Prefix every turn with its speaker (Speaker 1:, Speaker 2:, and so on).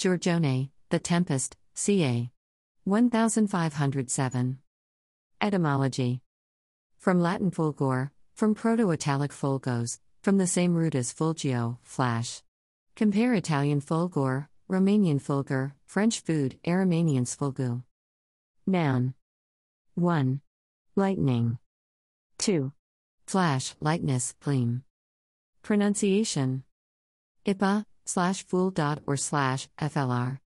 Speaker 1: Giorgione, The Tempest, ca. 1507. Etymology From Latin fulgor, from Proto Italic fulgos, from the same root as fulgeo, flash. Compare Italian fulgor, Romanian fulger, French foudre, Aromanian sfulgu. Noun 1. Lightning. 2. Flash, lightness, gleam. Pronunciation Ipa, slash fool dot or slash FLR.